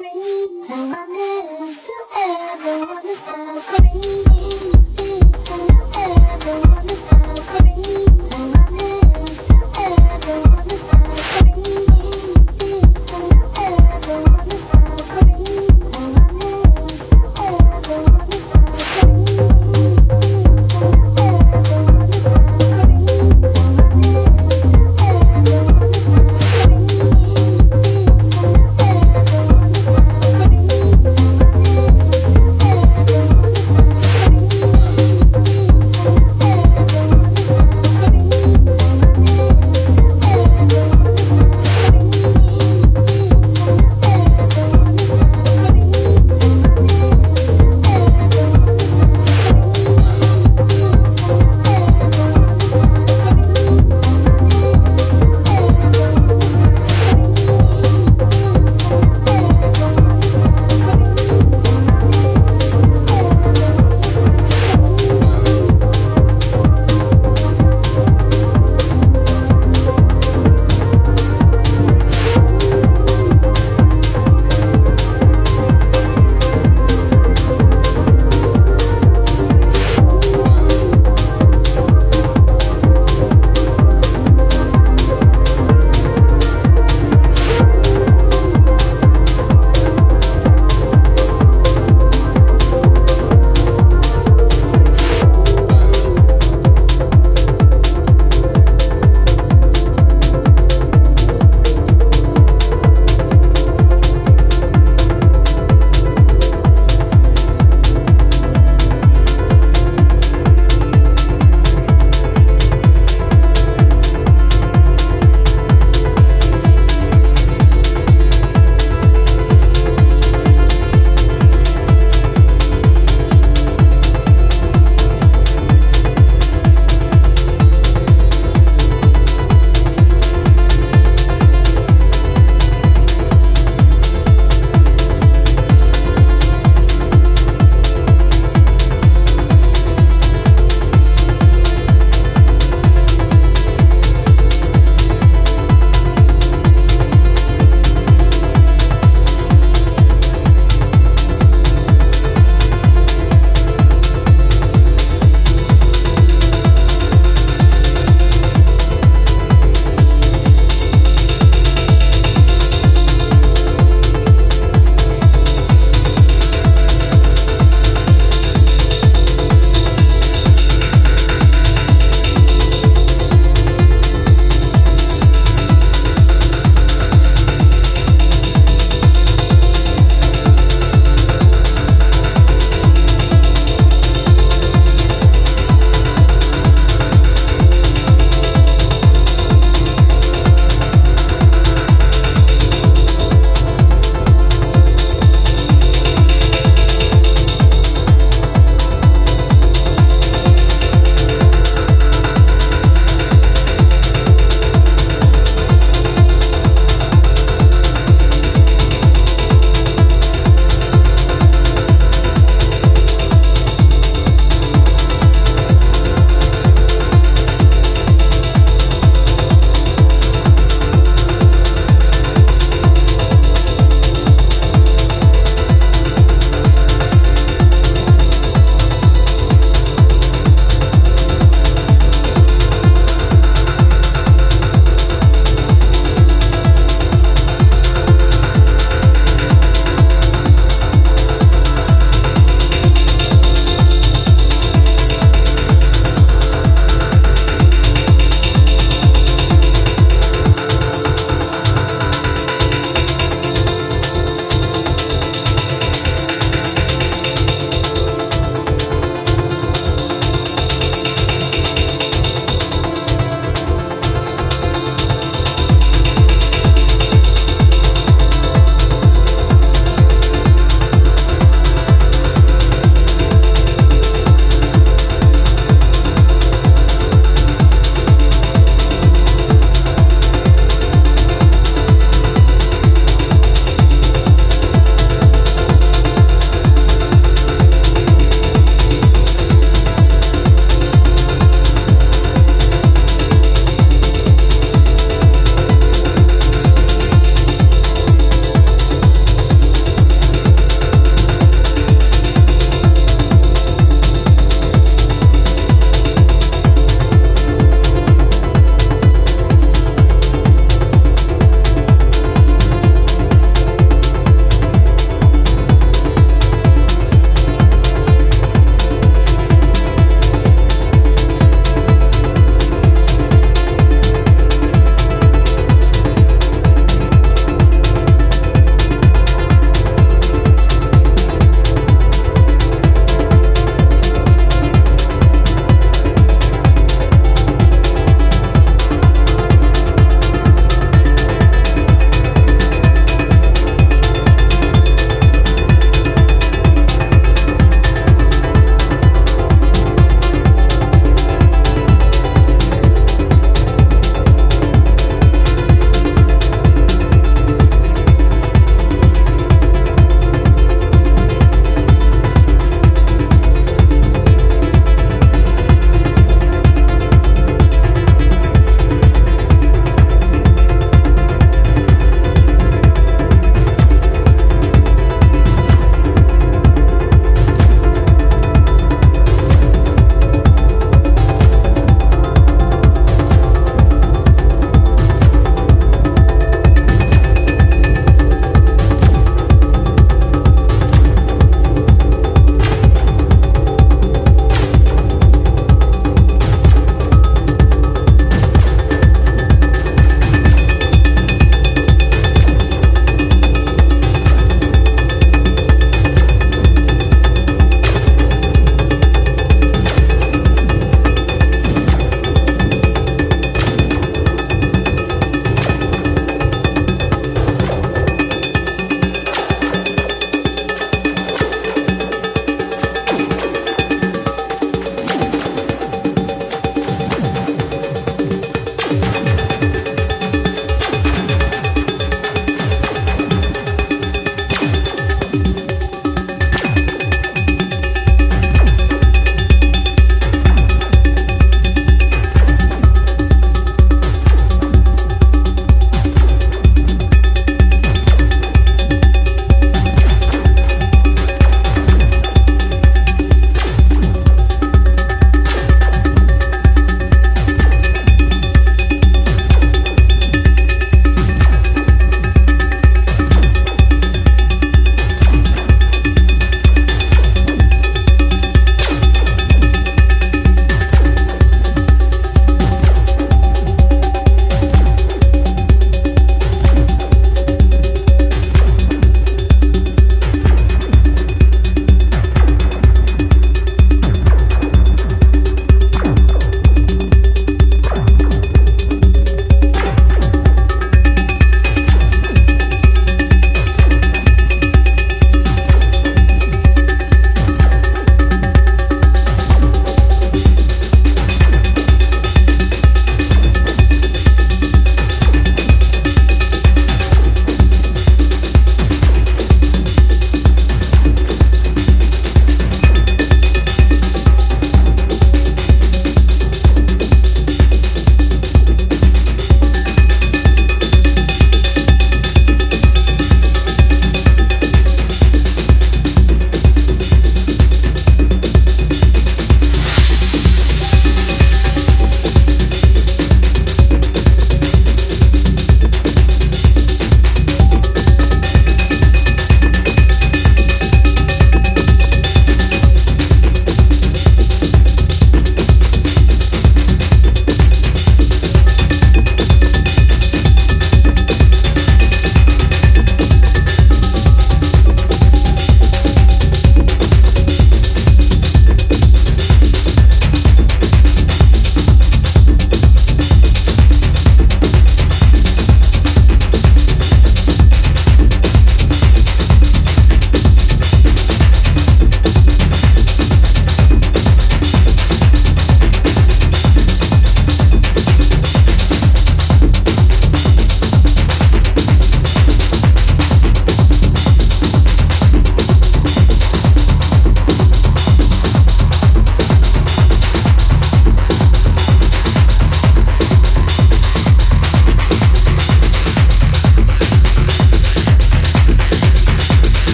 morning.